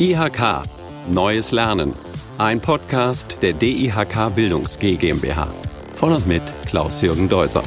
IHK Neues Lernen. Ein Podcast der DIHK Bildungs G GmbH. Von und mit Klaus-Jürgen Deuser.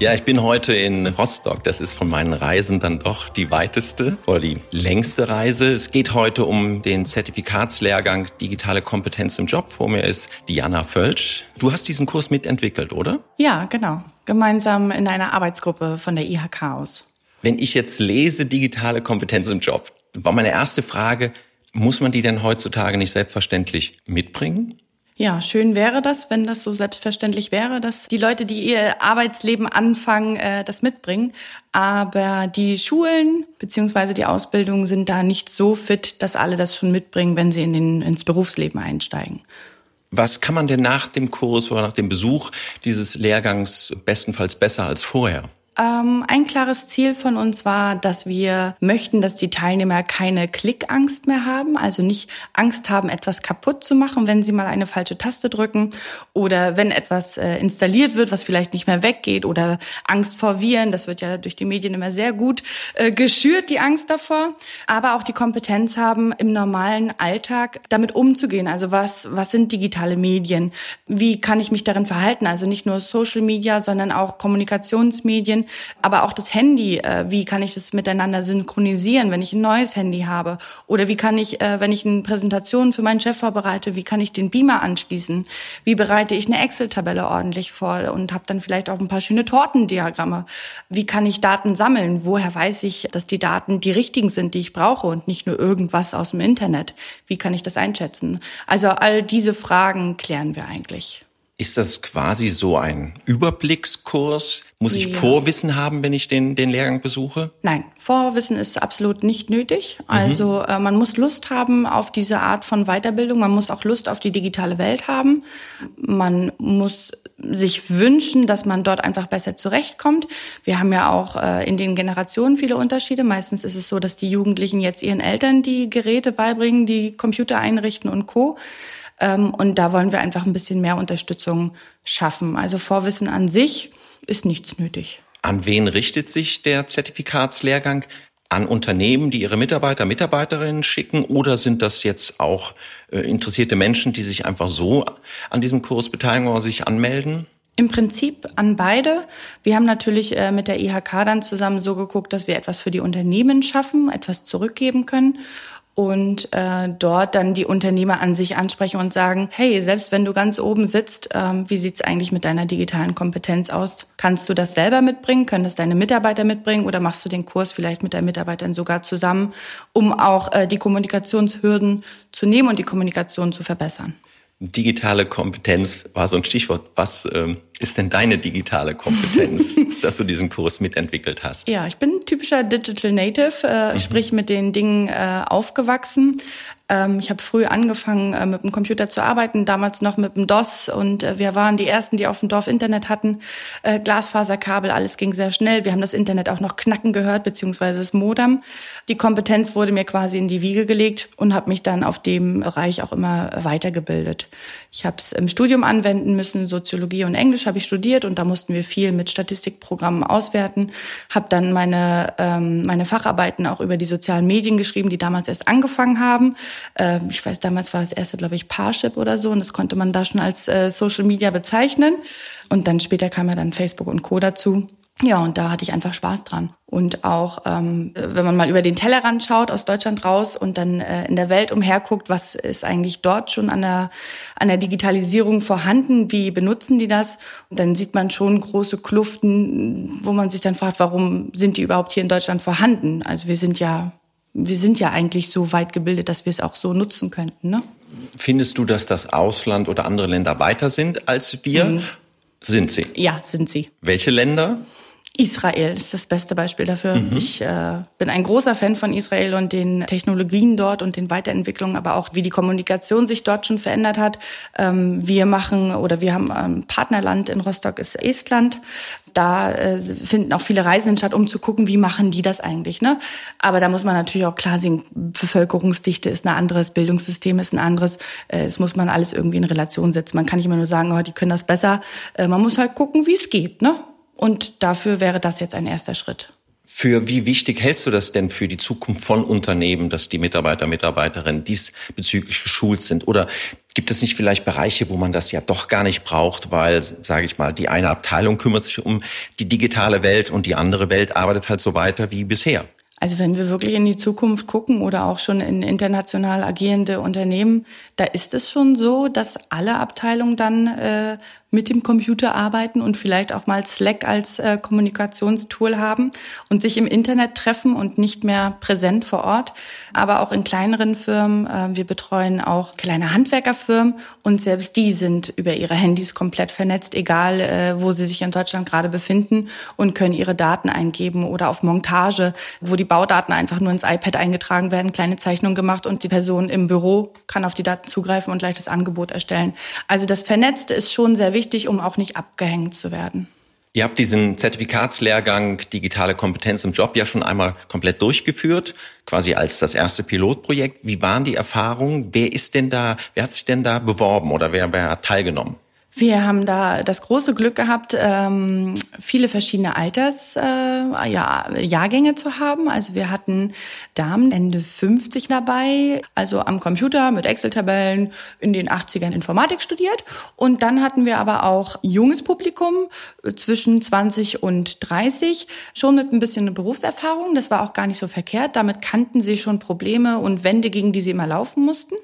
Ja, ich bin heute in Rostock. Das ist von meinen Reisen dann doch die weiteste oder die längste Reise. Es geht heute um den Zertifikatslehrgang Digitale Kompetenz im Job. Vor mir ist Diana Völsch. Du hast diesen Kurs mitentwickelt, oder? Ja, genau. Gemeinsam in einer Arbeitsgruppe von der IHK aus. Wenn ich jetzt lese digitale Kompetenz im Job, war meine erste Frage, muss man die denn heutzutage nicht selbstverständlich mitbringen? Ja, schön wäre das, wenn das so selbstverständlich wäre, dass die Leute, die ihr Arbeitsleben anfangen, äh, das mitbringen. Aber die Schulen beziehungsweise die Ausbildung sind da nicht so fit, dass alle das schon mitbringen, wenn sie in den, ins Berufsleben einsteigen. Was kann man denn nach dem Kurs oder nach dem Besuch dieses Lehrgangs bestenfalls besser als vorher? Ähm, ein klares Ziel von uns war, dass wir möchten, dass die Teilnehmer keine Klickangst mehr haben, also nicht Angst haben, etwas kaputt zu machen, wenn sie mal eine falsche Taste drücken oder wenn etwas äh, installiert wird, was vielleicht nicht mehr weggeht oder Angst vor Viren. Das wird ja durch die Medien immer sehr gut äh, geschürt, die Angst davor. Aber auch die Kompetenz haben, im normalen Alltag damit umzugehen. Also was, was sind digitale Medien? Wie kann ich mich darin verhalten? Also nicht nur Social Media, sondern auch Kommunikationsmedien Medien, aber auch das Handy. Äh, wie kann ich das miteinander synchronisieren, wenn ich ein neues Handy habe? Oder wie kann ich, äh, wenn ich eine Präsentation für meinen Chef vorbereite, wie kann ich den Beamer anschließen? Wie bereite ich eine Excel-Tabelle ordentlich vor und habe dann vielleicht auch ein paar schöne Tortendiagramme? Wie kann ich Daten sammeln? Woher weiß ich, dass die Daten die richtigen sind, die ich brauche und nicht nur irgendwas aus dem Internet? Wie kann ich das einschätzen? Also all diese Fragen klären wir eigentlich. Ist das quasi so ein Überblickskurs? Muss ich ja. Vorwissen haben, wenn ich den, den Lehrgang besuche? Nein, Vorwissen ist absolut nicht nötig. Mhm. Also äh, man muss Lust haben auf diese Art von Weiterbildung. Man muss auch Lust auf die digitale Welt haben. Man muss sich wünschen, dass man dort einfach besser zurechtkommt. Wir haben ja auch äh, in den Generationen viele Unterschiede. Meistens ist es so, dass die Jugendlichen jetzt ihren Eltern die Geräte beibringen, die Computer einrichten und Co. Ähm, und da wollen wir einfach ein bisschen mehr Unterstützung schaffen. Also Vorwissen an sich ist nichts nötig. An wen richtet sich der Zertifikatslehrgang? An Unternehmen, die ihre Mitarbeiter, Mitarbeiterinnen schicken? Oder sind das jetzt auch äh, interessierte Menschen, die sich einfach so an diesem Kurs beteiligen oder sich anmelden? Im Prinzip an beide. Wir haben natürlich äh, mit der IHK dann zusammen so geguckt, dass wir etwas für die Unternehmen schaffen, etwas zurückgeben können und äh, dort dann die Unternehmer an sich ansprechen und sagen, hey, selbst wenn du ganz oben sitzt, ähm, wie sieht's eigentlich mit deiner digitalen Kompetenz aus? Kannst du das selber mitbringen? Können das deine Mitarbeiter mitbringen? Oder machst du den Kurs vielleicht mit deinen Mitarbeitern sogar zusammen, um auch äh, die Kommunikationshürden zu nehmen und die Kommunikation zu verbessern? Digitale Kompetenz war so ein Stichwort. Was ähm, ist denn deine digitale Kompetenz, dass du diesen Kurs mitentwickelt hast? Ja, ich bin typischer Digital Native, äh, mhm. sprich mit den Dingen äh, aufgewachsen. Ähm, ich habe früh angefangen, äh, mit dem Computer zu arbeiten, damals noch mit dem DOS und äh, wir waren die Ersten, die auf dem Dorf Internet hatten. Äh, Glasfaserkabel, alles ging sehr schnell. Wir haben das Internet auch noch knacken gehört, beziehungsweise das Modem. Die Kompetenz wurde mir quasi in die Wiege gelegt und habe mich dann auf dem Bereich auch immer weitergebildet. Ich habe es im Studium anwenden müssen, Soziologie und Englisch habe ich studiert und da mussten wir viel mit Statistikprogrammen auswerten. Habe dann meine, ähm, meine Facharbeiten auch über die sozialen Medien geschrieben, die damals erst angefangen haben. Ähm, ich weiß, damals war das erste, glaube ich, Parship oder so und das konnte man da schon als äh, Social Media bezeichnen. Und dann später kam ja dann Facebook und Co. dazu. Ja, und da hatte ich einfach Spaß dran. Und auch, ähm, wenn man mal über den Tellerrand schaut, aus Deutschland raus und dann äh, in der Welt umherguckt, was ist eigentlich dort schon an der, an der Digitalisierung vorhanden, wie benutzen die das? Und dann sieht man schon große Kluften, wo man sich dann fragt, warum sind die überhaupt hier in Deutschland vorhanden? Also wir sind ja wir sind ja eigentlich so weit gebildet, dass wir es auch so nutzen könnten. Ne? Findest du, dass das Ausland oder andere Länder weiter sind als wir? Mhm. Sind sie? Ja, sind sie. Welche Länder? Israel ist das beste Beispiel dafür. Mhm. Ich äh, bin ein großer Fan von Israel und den Technologien dort und den Weiterentwicklungen, aber auch wie die Kommunikation sich dort schon verändert hat. Ähm, wir machen oder wir haben ein ähm, Partnerland in Rostock ist Estland. Da äh, finden auch viele Reisenden statt, um zu gucken, wie machen die das eigentlich. Ne? Aber da muss man natürlich auch klar sehen, Bevölkerungsdichte ist ein anderes, Bildungssystem ist ein anderes. Äh, das muss man alles irgendwie in Relation setzen. Man kann nicht immer nur sagen, oh, die können das besser. Äh, man muss halt gucken, wie es geht. Ne? Und dafür wäre das jetzt ein erster Schritt. Für wie wichtig hältst du das denn für die Zukunft von Unternehmen, dass die Mitarbeiter, Mitarbeiterinnen diesbezüglich geschult sind? Oder gibt es nicht vielleicht Bereiche, wo man das ja doch gar nicht braucht, weil, sage ich mal, die eine Abteilung kümmert sich um die digitale Welt und die andere Welt arbeitet halt so weiter wie bisher? Also wenn wir wirklich in die Zukunft gucken oder auch schon in international agierende Unternehmen, da ist es schon so, dass alle Abteilungen dann äh, mit dem Computer arbeiten und vielleicht auch mal Slack als äh, Kommunikationstool haben und sich im Internet treffen und nicht mehr präsent vor Ort. Aber auch in kleineren Firmen, äh, wir betreuen auch kleine Handwerkerfirmen und selbst die sind über ihre Handys komplett vernetzt, egal äh, wo sie sich in Deutschland gerade befinden und können ihre Daten eingeben oder auf Montage, wo die Baudaten einfach nur ins iPad eingetragen werden, kleine Zeichnungen gemacht und die Person im Büro kann auf die Daten zugreifen und gleich das Angebot erstellen. Also das Vernetzte ist schon sehr wichtig wichtig, um auch nicht abgehängt zu werden. Ihr habt diesen Zertifikatslehrgang Digitale Kompetenz im Job ja schon einmal komplett durchgeführt, quasi als das erste Pilotprojekt. Wie waren die Erfahrungen? Wer ist denn da, wer hat sich denn da beworben oder wer, wer hat teilgenommen? Wir haben da das große Glück gehabt, ähm, viele verschiedene Alters, äh, ja, Jahrgänge zu haben. Also wir hatten Damen Ende 50 dabei, also am Computer mit Excel-Tabellen in den 80ern Informatik studiert. Und dann hatten wir aber auch junges Publikum äh, zwischen 20 und 30, schon mit ein bisschen Berufserfahrung. Das war auch gar nicht so verkehrt. Damit kannten sie schon Probleme und Wände, gegen die sie immer laufen mussten.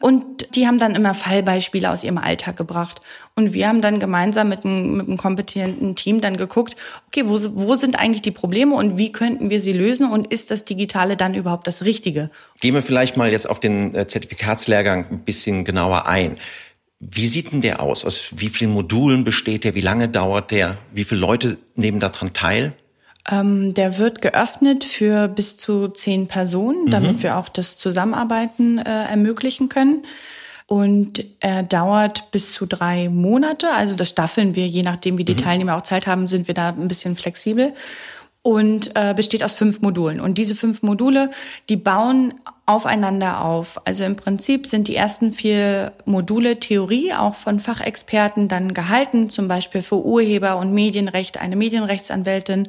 Und die haben dann immer Fallbeispiele aus ihrem Alltag gebracht. Und wir haben dann gemeinsam mit einem, mit einem kompetenten Team dann geguckt, okay, wo, wo sind eigentlich die Probleme und wie könnten wir sie lösen und ist das Digitale dann überhaupt das Richtige? Gehen wir vielleicht mal jetzt auf den äh, Zertifikatslehrgang ein bisschen genauer ein. Wie sieht denn der aus? Aus wie vielen Modulen besteht der? Wie lange dauert der? Wie viele Leute nehmen daran teil? Ähm, der wird geöffnet für bis zu zehn Personen, damit mhm. wir auch das Zusammenarbeiten äh, ermöglichen können. Und er dauert bis zu drei Monate. Also das staffeln wir, je nachdem, wie die mhm. Teilnehmer auch Zeit haben, sind wir da ein bisschen flexibel. Und äh, besteht aus fünf Modulen. Und diese fünf Module, die bauen aufeinander auf. Also im Prinzip sind die ersten vier Module Theorie auch von Fachexperten dann gehalten, zum Beispiel für Urheber und Medienrecht eine Medienrechtsanwältin,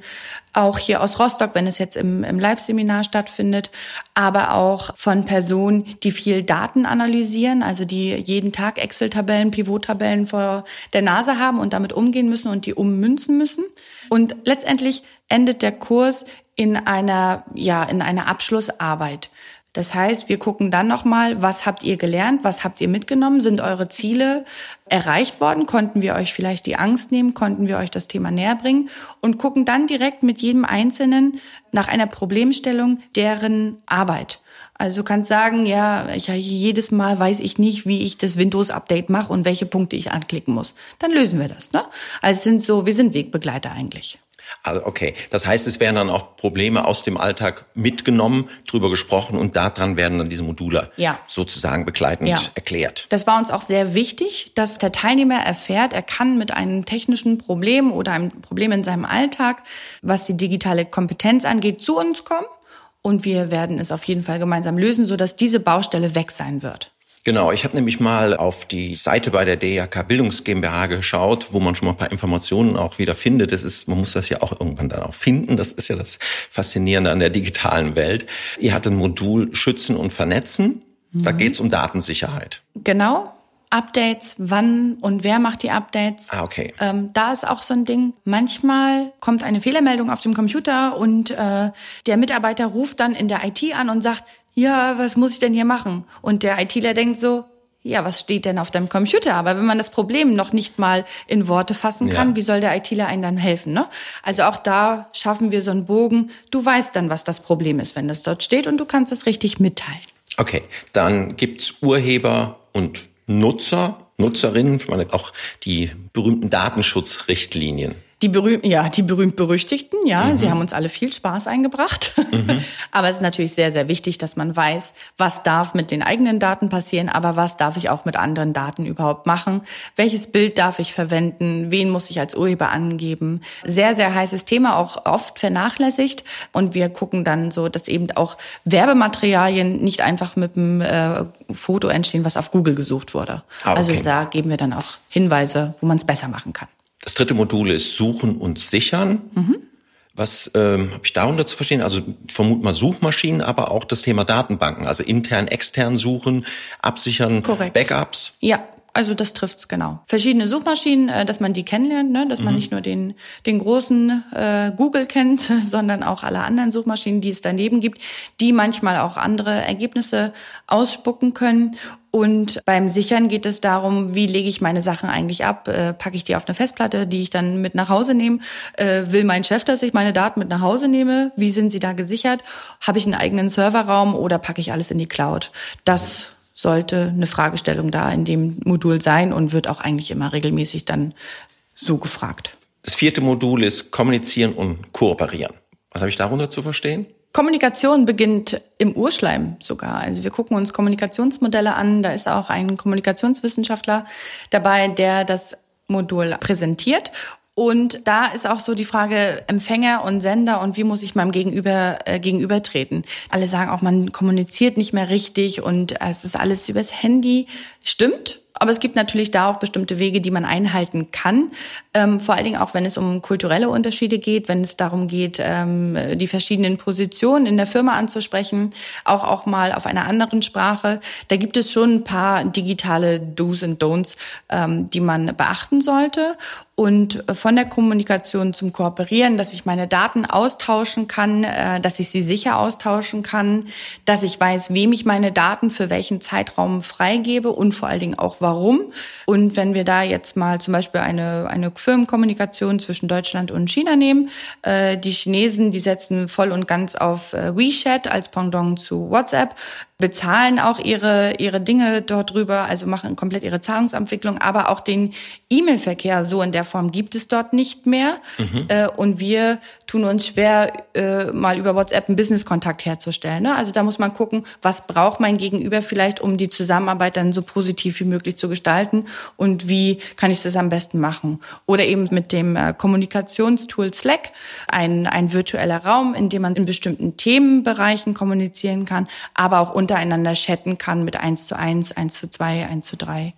auch hier aus Rostock, wenn es jetzt im, im Live-Seminar stattfindet, aber auch von Personen, die viel Daten analysieren, also die jeden Tag Excel-Tabellen, Pivot-Tabellen vor der Nase haben und damit umgehen müssen und die ummünzen müssen. Und letztendlich endet der Kurs in einer, ja, in einer Abschlussarbeit. Das heißt, wir gucken dann nochmal, was habt ihr gelernt, was habt ihr mitgenommen, sind eure Ziele erreicht worden, konnten wir euch vielleicht die Angst nehmen, konnten wir euch das Thema näher bringen und gucken dann direkt mit jedem Einzelnen nach einer Problemstellung deren Arbeit. Also du kannst sagen, ja, ich, jedes Mal weiß ich nicht, wie ich das Windows-Update mache und welche Punkte ich anklicken muss. Dann lösen wir das. Ne? Also es sind so, wir sind Wegbegleiter eigentlich. Also okay, das heißt, es werden dann auch Probleme aus dem Alltag mitgenommen, drüber gesprochen und daran werden dann diese Module ja. sozusagen begleitend ja. erklärt. Das war uns auch sehr wichtig, dass der Teilnehmer erfährt, er kann mit einem technischen Problem oder einem Problem in seinem Alltag, was die digitale Kompetenz angeht, zu uns kommen und wir werden es auf jeden Fall gemeinsam lösen, sodass diese Baustelle weg sein wird. Genau, ich habe nämlich mal auf die Seite bei der DRK Bildungs GmbH geschaut, wo man schon mal ein paar Informationen auch wieder findet. Das ist, man muss das ja auch irgendwann dann auch finden. Das ist ja das Faszinierende an der digitalen Welt. Ihr hattet ein Modul Schützen und Vernetzen. Da mhm. geht es um Datensicherheit. Genau. Updates, wann und wer macht die Updates. Ah, okay. Ähm, da ist auch so ein Ding. Manchmal kommt eine Fehlermeldung auf dem Computer und äh, der Mitarbeiter ruft dann in der IT an und sagt, ja, was muss ich denn hier machen? Und der ITler denkt so, ja, was steht denn auf deinem Computer? Aber wenn man das Problem noch nicht mal in Worte fassen kann, ja. wie soll der ITler einen dann helfen? Ne? Also auch da schaffen wir so einen Bogen. Du weißt dann, was das Problem ist, wenn das dort steht und du kannst es richtig mitteilen. Okay, dann gibt's Urheber und Nutzer, Nutzerinnen, ich meine auch die berühmten Datenschutzrichtlinien. Die berühmt, ja, die berühmt-berüchtigten, ja, mhm. sie haben uns alle viel Spaß eingebracht. Mhm. aber es ist natürlich sehr, sehr wichtig, dass man weiß, was darf mit den eigenen Daten passieren, aber was darf ich auch mit anderen Daten überhaupt machen? Welches Bild darf ich verwenden? Wen muss ich als Urheber angeben? Sehr, sehr heißes Thema, auch oft vernachlässigt. Und wir gucken dann so, dass eben auch Werbematerialien nicht einfach mit einem äh, Foto entstehen, was auf Google gesucht wurde. Ah, okay. Also da geben wir dann auch Hinweise, wo man es besser machen kann. Das dritte Modul ist Suchen und Sichern. Mhm. Was ähm, habe ich darunter zu verstehen? Also vermut mal Suchmaschinen, aber auch das Thema Datenbanken, also intern, extern suchen, absichern, Korrekt. Backups. Ja, also das trifft's genau. Verschiedene Suchmaschinen, äh, dass man die kennenlernt, ne? dass man mhm. nicht nur den den großen äh, Google kennt, sondern auch alle anderen Suchmaschinen, die es daneben gibt, die manchmal auch andere Ergebnisse ausspucken können. Und beim Sichern geht es darum, wie lege ich meine Sachen eigentlich ab? Äh, packe ich die auf eine Festplatte, die ich dann mit nach Hause nehme? Äh, will mein Chef, dass ich meine Daten mit nach Hause nehme? Wie sind sie da gesichert? Habe ich einen eigenen Serverraum oder packe ich alles in die Cloud? Das sollte eine Fragestellung da in dem Modul sein und wird auch eigentlich immer regelmäßig dann so gefragt. Das vierte Modul ist Kommunizieren und Kooperieren. Was habe ich darunter zu verstehen? Kommunikation beginnt im Urschleim sogar. Also wir gucken uns Kommunikationsmodelle an. Da ist auch ein Kommunikationswissenschaftler dabei, der das Modul präsentiert und da ist auch so die Frage Empfänger und Sender und wie muss ich meinem Gegenüber äh, gegenübertreten. Alle sagen auch, man kommuniziert nicht mehr richtig und es ist alles übers Handy. Stimmt, aber es gibt natürlich da auch bestimmte Wege, die man einhalten kann. Ähm, vor allen Dingen auch, wenn es um kulturelle Unterschiede geht, wenn es darum geht, ähm, die verschiedenen Positionen in der Firma anzusprechen, auch auch mal auf einer anderen Sprache. Da gibt es schon ein paar digitale Do's und Don'ts, ähm, die man beachten sollte und von der Kommunikation zum Kooperieren, dass ich meine Daten austauschen kann, äh, dass ich sie sicher austauschen kann, dass ich weiß, wem ich meine Daten für welchen Zeitraum freigebe und vor allen Dingen auch warum. Und wenn wir da jetzt mal zum Beispiel eine, eine Firmenkommunikation zwischen Deutschland und China nehmen, äh, die Chinesen, die setzen voll und ganz auf äh, WeChat als Pendant zu WhatsApp bezahlen auch ihre, ihre Dinge dort drüber, also machen komplett ihre Zahlungsabwicklung, aber auch den E-Mail-Verkehr so in der Form gibt es dort nicht mehr. Mhm. Äh, und wir tun uns schwer, äh, mal über WhatsApp einen Business-Kontakt herzustellen. Ne? Also da muss man gucken, was braucht mein Gegenüber vielleicht, um die Zusammenarbeit dann so positiv wie möglich zu gestalten und wie kann ich das am besten machen. Oder eben mit dem äh, Kommunikationstool Slack, ein, ein virtueller Raum, in dem man in bestimmten Themenbereichen kommunizieren kann, aber auch untereinander chatten kann mit 1 zu 1, 1 zu 2, 1 zu 3.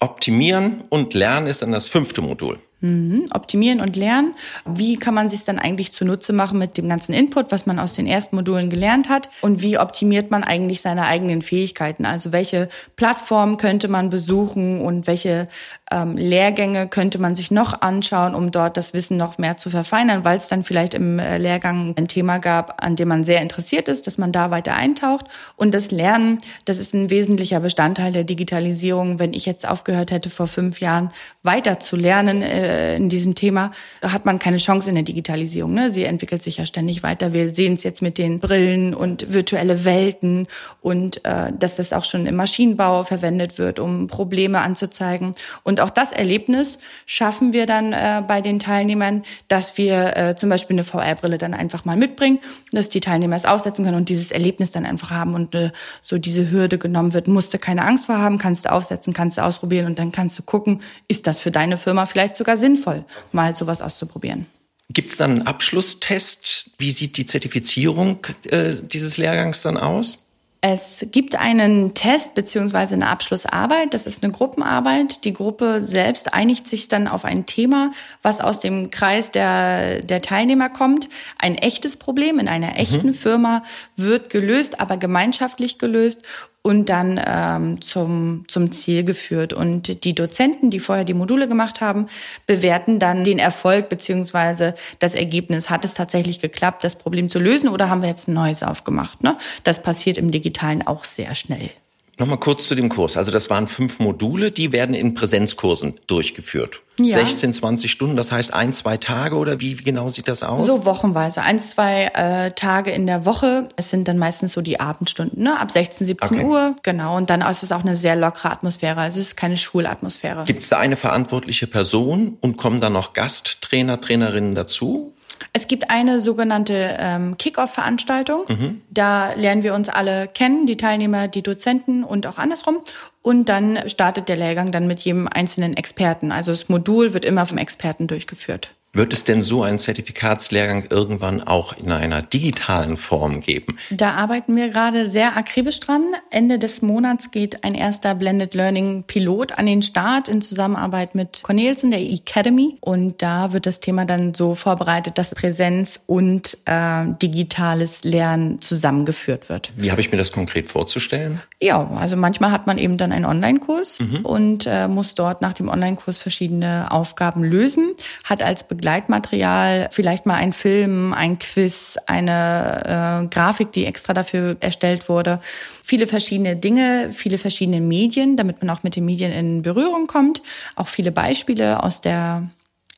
Optimieren und Lernen ist dann das fünfte Modul. Mhm. Optimieren und lernen. Wie kann man sich dann eigentlich zunutze machen mit dem ganzen Input, was man aus den ersten Modulen gelernt hat? Und wie optimiert man eigentlich seine eigenen Fähigkeiten? Also welche Plattformen könnte man besuchen und welche ähm, Lehrgänge könnte man sich noch anschauen, um dort das Wissen noch mehr zu verfeinern, weil es dann vielleicht im äh, Lehrgang ein Thema gab, an dem man sehr interessiert ist, dass man da weiter eintaucht. Und das Lernen, das ist ein wesentlicher Bestandteil der Digitalisierung. Wenn ich jetzt aufgehört hätte, vor fünf Jahren weiter zu lernen, äh, äh, in diesem Thema, hat man keine Chance in der Digitalisierung. Ne? Sie entwickelt sich ja ständig weiter. Wir sehen es jetzt mit den Brillen und virtuelle Welten und äh, dass das auch schon im Maschinenbau verwendet wird, um Probleme anzuzeigen. Und auch das Erlebnis schaffen wir dann äh, bei den Teilnehmern, dass wir äh, zum Beispiel eine VR-Brille dann einfach mal mitbringen, dass die Teilnehmer es aufsetzen können und dieses Erlebnis dann einfach haben und äh, so diese Hürde genommen wird. Musst du keine Angst vor haben, kannst du aufsetzen, kannst du ausprobieren und dann kannst du gucken, ist das für deine Firma vielleicht sogar sinnvoll, mal sowas auszuprobieren. Gibt es dann einen Abschlusstest? Wie sieht die Zertifizierung äh, dieses Lehrgangs dann aus? Es gibt einen Test beziehungsweise eine Abschlussarbeit. Das ist eine Gruppenarbeit. Die Gruppe selbst einigt sich dann auf ein Thema, was aus dem Kreis der, der Teilnehmer kommt. Ein echtes Problem in einer echten mhm. Firma wird gelöst, aber gemeinschaftlich gelöst und dann ähm, zum, zum Ziel geführt. Und die Dozenten, die vorher die Module gemacht haben, bewerten dann den Erfolg beziehungsweise das Ergebnis. Hat es tatsächlich geklappt, das Problem zu lösen oder haben wir jetzt ein neues aufgemacht? Ne? Das passiert im Digitalen auch sehr schnell. Nochmal kurz zu dem Kurs. Also das waren fünf Module, die werden in Präsenzkursen durchgeführt. Ja. 16, 20 Stunden, das heißt ein, zwei Tage oder wie, wie genau sieht das aus? So wochenweise, ein, zwei äh, Tage in der Woche. Es sind dann meistens so die Abendstunden, ne? ab 16, 17 okay. Uhr. Genau, und dann ist es auch eine sehr lockere Atmosphäre. Also es ist keine Schulatmosphäre. Gibt es da eine verantwortliche Person und kommen dann noch Gasttrainer, Trainerinnen dazu? Es gibt eine sogenannte ähm, Kick-Off-Veranstaltung. Mhm. Da lernen wir uns alle kennen, die Teilnehmer, die Dozenten und auch andersrum. Und dann startet der Lehrgang dann mit jedem einzelnen Experten. Also das Modul wird immer vom Experten durchgeführt. Wird es denn so einen Zertifikatslehrgang irgendwann auch in einer digitalen Form geben? Da arbeiten wir gerade sehr akribisch dran. Ende des Monats geht ein erster Blended Learning Pilot an den Start in Zusammenarbeit mit Cornelsen, der Academy. Und da wird das Thema dann so vorbereitet, dass Präsenz und äh, digitales Lernen zusammengeführt wird. Wie habe ich mir das konkret vorzustellen? Ja, also manchmal hat man eben dann einen Online-Kurs mhm. und äh, muss dort nach dem Online-Kurs verschiedene Aufgaben lösen, hat als Begleitmaterial vielleicht mal ein Film, ein Quiz, eine äh, Grafik, die extra dafür erstellt wurde. Viele verschiedene Dinge, viele verschiedene Medien, damit man auch mit den Medien in Berührung kommt. Auch viele Beispiele aus der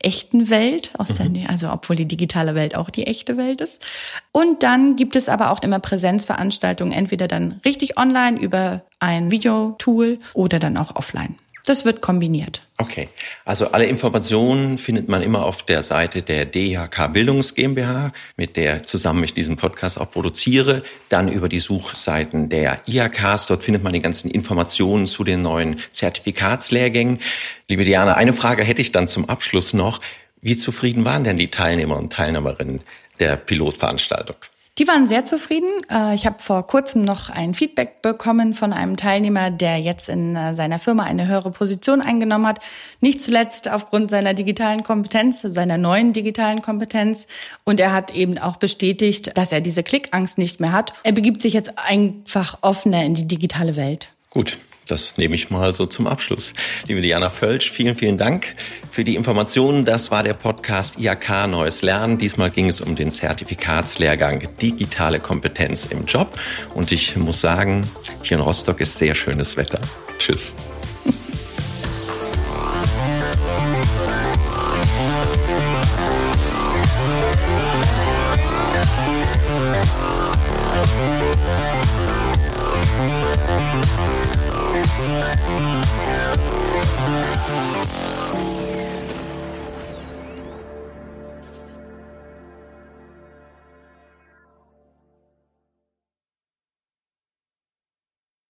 echten Welt, aus der, mhm. also obwohl die digitale Welt auch die echte Welt ist. Und dann gibt es aber auch immer Präsenzveranstaltungen, entweder dann richtig online über ein Videotool oder dann auch offline. Das wird kombiniert. Okay, also alle Informationen findet man immer auf der Seite der DHK Bildungs GmbH, mit der zusammen ich diesen Podcast auch produziere. Dann über die Suchseiten der IHKs. Dort findet man die ganzen Informationen zu den neuen Zertifikatslehrgängen. Liebe Diana, eine Frage hätte ich dann zum Abschluss noch. Wie zufrieden waren denn die Teilnehmer und Teilnehmerinnen der Pilotveranstaltung? Die waren sehr zufrieden. Äh, ich habe vor kurzem noch ein Feedback bekommen von einem Teilnehmer, der jetzt in äh, seiner Firma eine höhere Position eingenommen hat. Nicht zuletzt aufgrund seiner digitalen Kompetenz, seiner neuen digitalen Kompetenz. Und er hat eben auch bestätigt, dass er diese Klickangst nicht mehr hat. Er begibt sich jetzt einfach offener in die digitale Welt. Gut, das nehme ich mal so zum Abschluss. Liebe Diana Völsch, vielen, vielen Dank für die Informationen. Das war der Podcast IAK Neues Lernen. Diesmal ging es um den Zertifikatslehrgang Digitale Kompetenz im Job. Und ich muss sagen, hier in Rostock ist sehr schönes Wetter. Tschüss. Thank you.